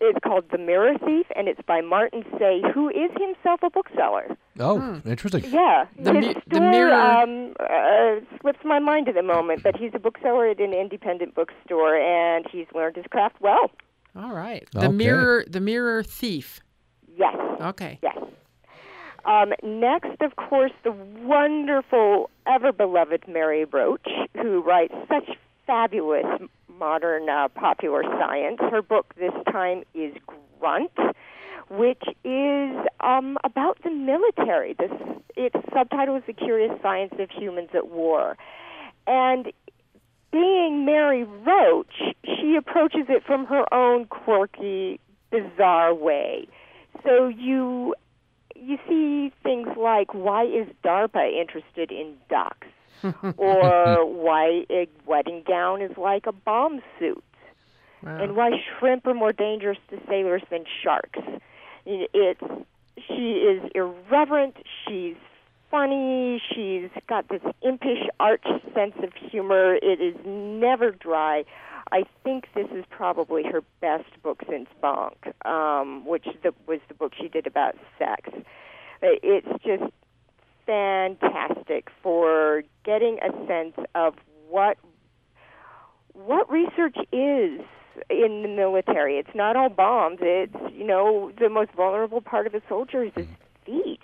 It's called The Mirror Thief, and it's by Martin Seay, who is himself a bookseller. Oh, interesting. Yeah, The his mi- store the mirror- um, uh, slips my mind at the moment, but he's a bookseller at an independent bookstore, and he's learned his craft well. All right. The Okay. mirror the mirror thief. Yes. Okay. Yes. Um, next, of course, the wonderful, ever beloved Mary Roach, who writes such fabulous modern uh, popular science. Her book this time is Grunt, which is um, about the military. This its subtitle is The Curious Science of Humans at War, and being Mary Roach, she approaches it from her own quirky, bizarre way. So you you see things like why is DARPA interested in ducks, or why a wedding gown is like a bomb suit, and why shrimp are more dangerous to sailors than sharks. It's she is irreverent. She's funny. She's got this impish arch sense of humor. It is never dry. I think this is probably her best book since Bonk, um, which the, was the book she did about sex. It's just fantastic for getting a sense of what what research is in the military. It's not all bombs. It's you know the most vulnerable part of a soldier is his feet.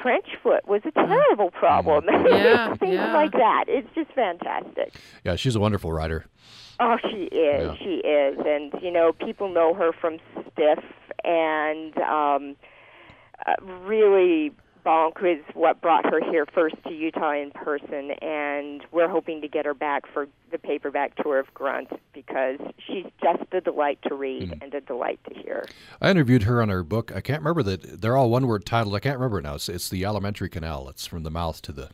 Trench foot was a terrible problem. Yeah, Things yeah. like that. It's just fantastic. Yeah, she's a wonderful writer. Oh, she is. Yeah. She is, and you know, people know her from Stiff, and um, uh, really, Bonk is what brought her here first to Utah in person, and we're hoping to get her back for the paperback tour of Grunt because she's just a delight to read Mm-hmm. and a delight to hear. I interviewed her on her book. I can't remember that. They're all one word titled. I can't remember it now. It's, it's the alimentary canal. It's from the mouth to the.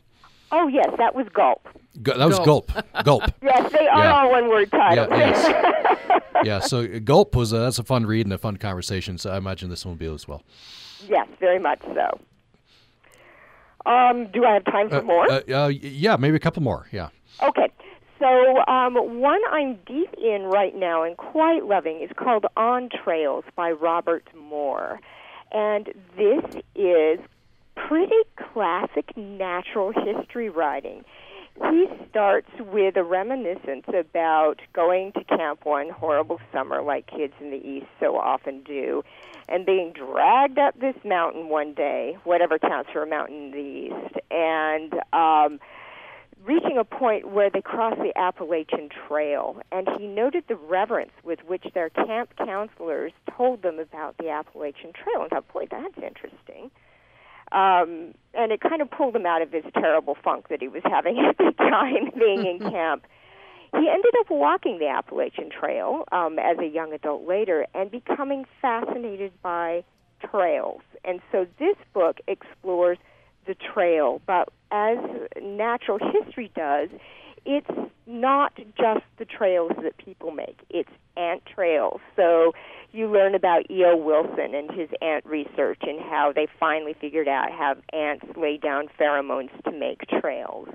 Oh yes, that was Gulp. Gu- That was Gulp. gulp. Gulp. Yes, they are Yeah. all one-word titles. Yeah, yes. yeah. So uh, gulp was a, that's a fun read and a fun conversation. So I imagine this one will be as well. yes, very much so. Um, do I have time for more? Uh, uh, yeah, maybe a couple more. Yeah. Okay. So um, one I'm deep in right now and quite loving is called On Trails by Robert Moor. And this is pretty classic natural history writing. He starts with a reminiscence about going to camp one horrible summer, like kids in the East so often do, and being dragged up this mountain one day, whatever counts for a mountain in the East, and um, reaching a point where they crossed the Appalachian Trail, and he noted the reverence with which their camp counselors told them about the Appalachian Trail, and thought, boy, that's interesting. Um, and it kind of pulled him out of his terrible funk that he was having at the time being in camp. He ended up walking the Appalachian Trail um, as a young adult later and becoming fascinated by trails. And so this book explores the trail, but as natural history does, it's not just the trails that people make, it's ant trails. So you learn about E.O. Wilson and his ant research and how they finally figured out how ants lay down pheromones to make trails,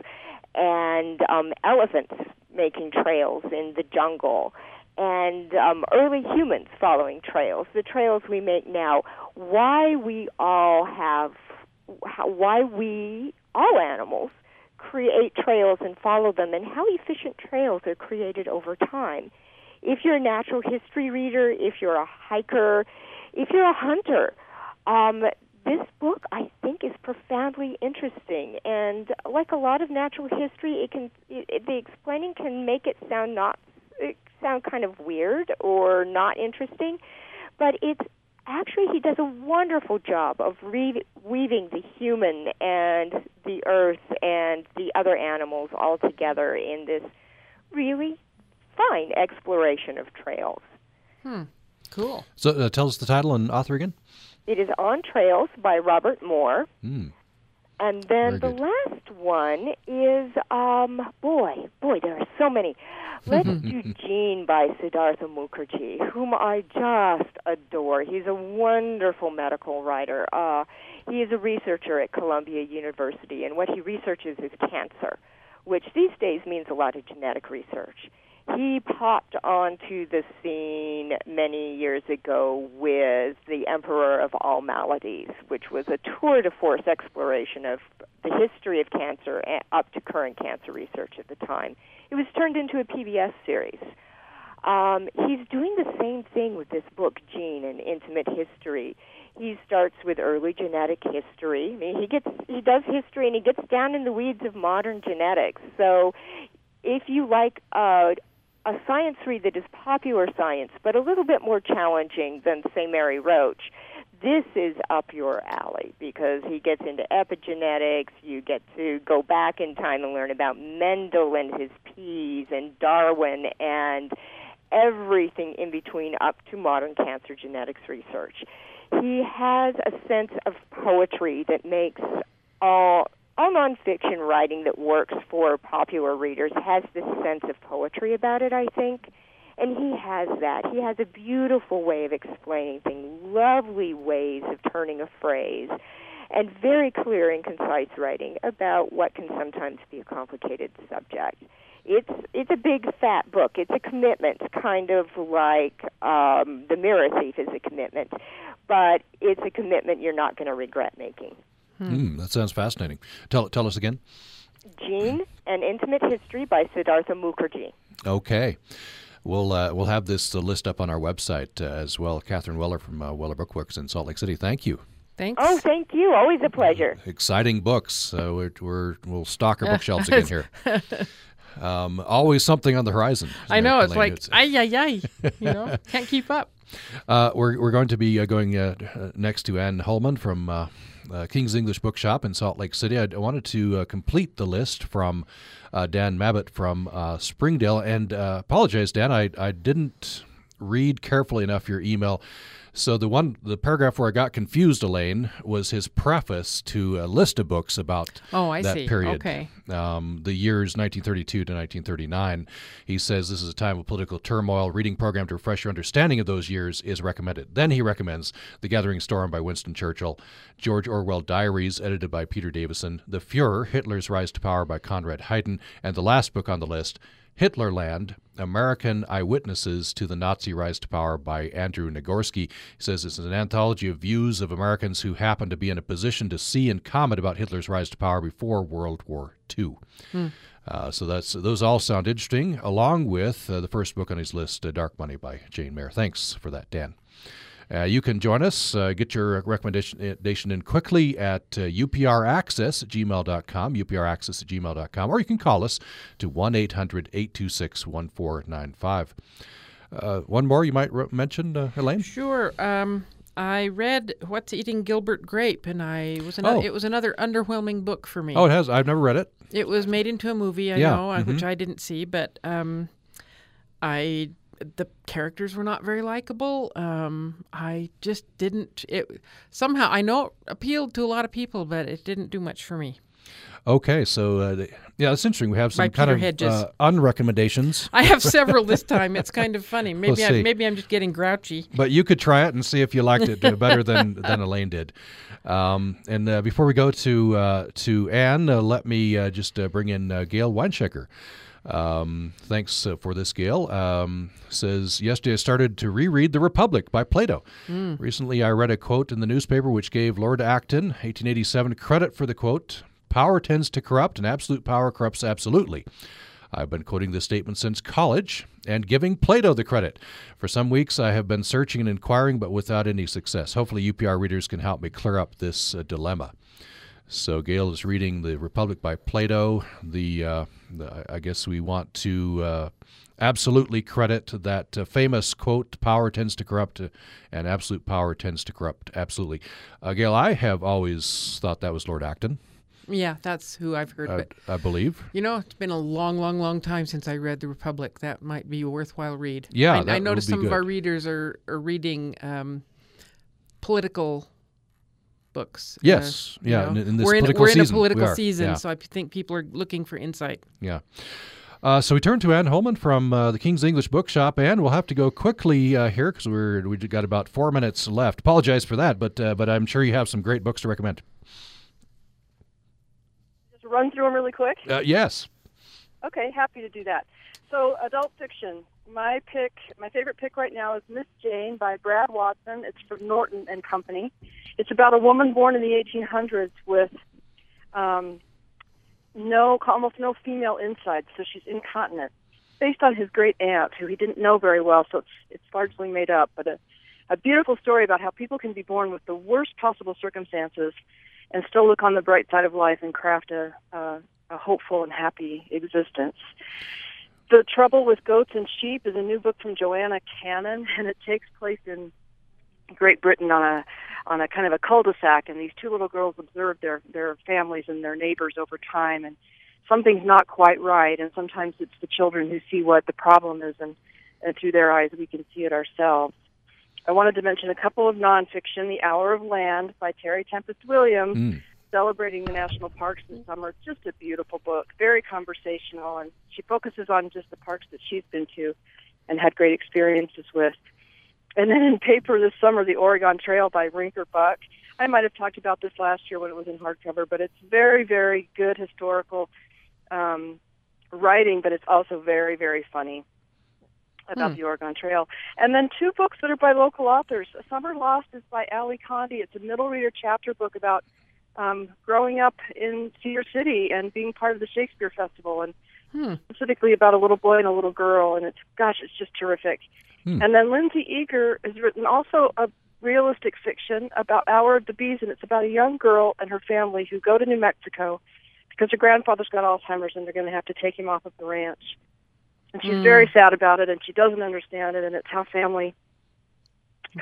and um, elephants making trails in the jungle, and um, early humans following trails, the trails we make now, why we all have, why we, all animals, create trails and follow them, and how efficient trails are created over time. If you're a natural history reader, if you're a hiker, if you're a hunter, um, this book I think is profoundly interesting. And like a lot of natural history, it can it, the explaining can make it sound not it sound kind of weird or not interesting, but it's actually he does a wonderful job of re- weaving the human and the earth and the other animals all together in this really fine exploration of trails. Cool. So uh, tell us the title and author again. It is On Trails by Robert Moor. Hmm. And then Very the good. last one is, um, boy, boy, there are so many. Let's do Gene by Siddhartha Mukherjee, whom I just adore. He's a wonderful medical writer. Uh, he is a researcher at Columbia University, and what he researches is cancer, which these days means a lot of genetic research. He popped onto the scene many years ago with The Emperor of All Maladies, which was a tour de force exploration of the history of cancer up to current cancer research at the time. It was turned into a PBS series. Um, he's doing the same thing with this book, Gene and Intimate History. He starts with early genetic history. I mean, he gets he does history and he gets down in the weeds of modern genetics. So, if you like uh, a science read that is popular science, but a little bit more challenging than, say, Mary Roach, this is up your alley because he gets into epigenetics. You get to go back in time and learn about Mendel and his peas and Darwin and everything in between up to modern cancer genetics research. He has a sense of poetry that makes all all nonfiction writing that works for popular readers has this sense of poetry about it, I think. And he has that. He has a beautiful way of explaining things, lovely ways of turning a phrase, and very clear and concise writing about what can sometimes be a complicated subject it's it's a big fat book. It's a commitment, kind of like um, the Mirror Thief is a commitment, but it's a commitment you're not going to regret making. Hmm. Mm, that sounds fascinating. Tell tell us again. Gene: An Intimate History by Siddhartha Mukherjee. Okay. We'll uh, we'll have this uh, list up on our website uh, as well. Catherine Weller from uh, Weller Bookworks in Salt Lake City. Thank you. Thanks. Oh, thank you. Always a pleasure. Exciting books. Uh, we're, we're, we'll stock our bookshelves again here. Um, always something on the horizon. I know. It's like, ay, ay, ay. You know, can't keep up. Uh, we're, we're going to be uh, going uh, next to Ann Holman from uh, uh, King's English Bookshop in Salt Lake City. I, wanted to uh, complete the list from Dan Mabbutt from Springdale. And apologize, Dan, I, I didn't read carefully enough your email. So the one, the paragraph where I got confused, Elaine, was his preface to a list of books about oh, I that see. period. Okay. Um, the years 1932 to 1939. He says this is a time of political turmoil. Reading program to refresh your understanding of those years is recommended. Then he recommends The Gathering Storm by Winston Churchill, George Orwell Diaries, edited by Peter Davison, The Fuhrer, Hitler's Rise to Power by Konrad Heiden, and the last book on the list, Hitlerland American Eyewitnesses to the Nazi Rise to Power by Andrew Nagorski. He says it's an anthology of views of Americans who happened to be in a position to see and comment about Hitler's rise to power before World War II. Hmm. Uh, so that's those all sound interesting, along with uh, the first book on his list, uh, Dark Money by Jane Mayer. Thanks for that, Dan. Uh, you can join us, uh, get your recommendation in quickly at uh, upraccess at gmail.com, upraccess at gmail.com, or you can call us to 1 800 826 1495. Uh, one more you might re- mention, uh, Elaine? Sure. Um, I read What's Eating Gilbert Grape, and I was another, oh. it was another underwhelming book for me. Oh, it has. I've never read it. It was made into a movie, I yeah. know, mm-hmm. which I didn't see, but um, I the characters were not very likable. Um, I just didn't. It somehow I know it appealed to a lot of people, but it didn't do much for me. Okay, so uh, yeah, it's interesting. We have some kind of uh, unrecommendations. I have several this time. It's kind of funny. Maybe I, maybe I'm just getting grouchy. But you could try it and see if you liked it better than than Elaine did. Um, and uh, before we go to uh, to Anne, uh, let me uh, just bring in Gail Weinschecker. Um, thanks uh, for this, Gail. Um, says, Yesterday I started to reread The Republic by Plato. Mm. Recently I read a quote in the newspaper which gave Lord Acton, 1887, credit for the quote Power tends to corrupt, and absolute power corrupts absolutely. I've been quoting this statement since college and giving Plato the credit. For some weeks, I have been searching and inquiring, but without any success. Hopefully, UPR readers can help me clear up this uh, dilemma. So Gail is reading The Republic by Plato. The, uh, the I guess we want to uh, absolutely credit that uh, famous quote: "Power tends to corrupt, uh, and absolute power tends to corrupt." Absolutely, uh, Gail. I have always thought that was Lord Acton. Yeah, that's who I've heard. but I believe. You know, it's been a long, long, long time since I read The Republic. That might be a worthwhile read. Yeah, I, I noticed some good. of our readers are, are reading um, political books. Yes, uh, yeah. In, in, this we're in, political we're season, in a political we season, yeah. so I think people are looking for insight. Yeah. Uh, so we turn to Ann Holman from uh, the King's English Bookshop, and we'll have to go quickly uh, here because we're we got about four minutes left. Apologize for that, but uh, but I'm sure you have some great books to recommend. Just run through them really quick. Uh, yes. Okay, happy to do that. So, adult fiction. My pick, my favorite pick right now is Miss Jane by Brad Watson. It's from Norton and Company. It's about a woman born in the 1800s with um, no, almost no female insides, so she's incontinent. Based on his great aunt, who he didn't know very well, so it's it's largely made up. But a, a beautiful story about how people can be born with the worst possible circumstances and still look on the bright side of life and craft a, a, a hopeful and happy existence. The Trouble with Goats and Sheep is a new book from Joanna Cannon, and it takes place in Great Britain on a on a kind of a cul-de-sac, and these two little girls observe their their families and their neighbors over time, and something's not quite right, and sometimes it's the children who see what the problem is, and, and through their eyes we can see it ourselves. I wanted to mention a couple of nonfiction: The Hour of Land by Terry Tempest Williams. Mm. Celebrating the national parks this summer. It's just a beautiful book, very conversational, and she focuses on just the parks that she's been to and had great experiences with. And then in paper this summer, The Oregon Trail by Rinker Buck. I might have talked about this last year when it was in hardcover, but it's very, very good historical um, writing, but it's also very, very funny about Hmm. the Oregon Trail. And then two books that are by local authors. Summer Lost is by Ally Condie. It's a middle reader chapter book about um, growing up in Cedar City and being part of the Shakespeare Festival, and Hmm. specifically about a little boy and a little girl. And it's gosh, it's just terrific. Hmm. And then Lindsay Eagar has written also a realistic fiction about Hour of the Bees, and it's about a young girl and her family who go to New Mexico because her grandfather's got Alzheimer's and they're going to have to take him off of the ranch. And she's Mm. very sad about it, and she doesn't understand it, and it's how family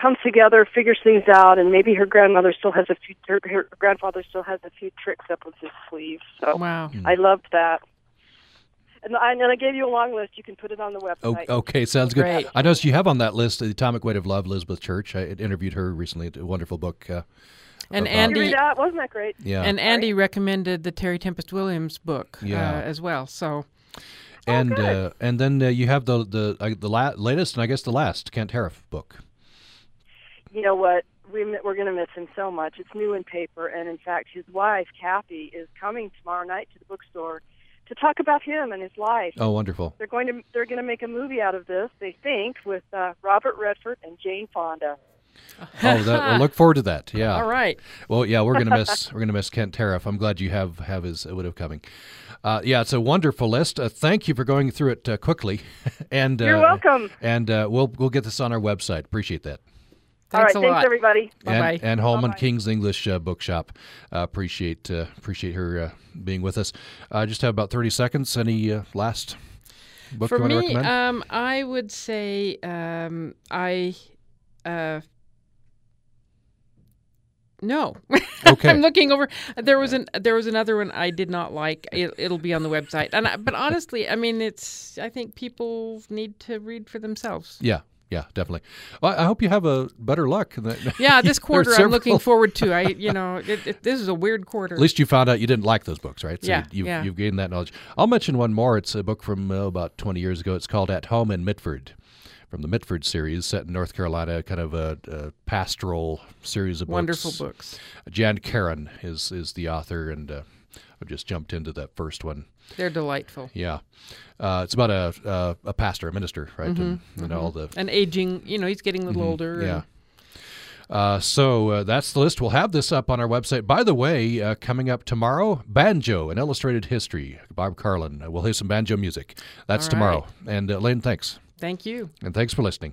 comes together, figures things out, and maybe her grandmother still has a few, her, her grandfather still has a few tricks up his sleeve. So Wow. I loved that. And I, and I gave you a long list. You can put it on the O- website. Okay, sounds good. Great. I noticed you have on that list the Atomic Weight of Love, Elizabeth Church. I interviewed her recently. A wonderful book. Uh, And about- Did you Andy read that? Wasn't that great? yeah, and Andy recommended the Terry Tempest Williams book Yeah. uh, as well. So and good. uh, and then uh, you have the the uh, the la- latest and I guess the last Kent Haruf book. you know what? We, we're going to miss him so much. It's new in paper, and in fact, his wife Kathy is coming tomorrow night to the bookstore to talk about him and his life. Oh, wonderful. They're going to they're going to make a movie out of this. They think with uh, Robert Redford and Jane Fonda. Oh, that, we'll look forward to that. Yeah. all right. Well, yeah, we're gonna miss we're gonna miss Kent Haruf. I'm glad you have have his would have coming. Uh, yeah, it's a wonderful list. Uh, thank you for going through it uh, quickly, and You're uh, welcome. And uh, we'll we'll get this on our website. Appreciate that. All right, Thanks a thanks lot. everybody. Bye-bye. And, Ann Holman Bye-bye. King's English uh, Bookshop. Uh, appreciate uh, appreciate her uh, being with us. I just have about 30 seconds. Any uh, last book For you want to me, recommend? um, I would say um, I. Uh, no, Okay. I'm looking over. There was an there was another one I did not like. It, it'll be on the website. And I, but honestly, I mean, it's. I think people need to read for themselves. yeah, yeah, definitely. Well, I hope you have a better luck. than- Yeah, this quarter I'm looking forward to. I, you know, it, it, this is a weird quarter. At least you found out you didn't like those books, right? So Yeah, you've, yeah. you've gained that knowledge. I'll mention one more. It's a book from uh, about 20 years ago. It's called At Home in Mitford, from the Mitford series, set in North Carolina, kind of a, a pastoral series of books. Wonderful books. Jan Karon is is the author, and uh, I've just jumped into that first one. They're delightful. Yeah, uh, it's about a uh, a pastor, a minister, right? and, and all the And aging, you know, he's getting a little older. Mm-hmm. yeah. and- Uh, so uh, that's the list. We'll have this up on our website. By the way, uh, coming up tomorrow, Banjo, an illustrated history. Bob Carlin. Uh, we'll hear some banjo music. That's tomorrow. And uh, Lane, thanks. Thank you. And thanks for listening.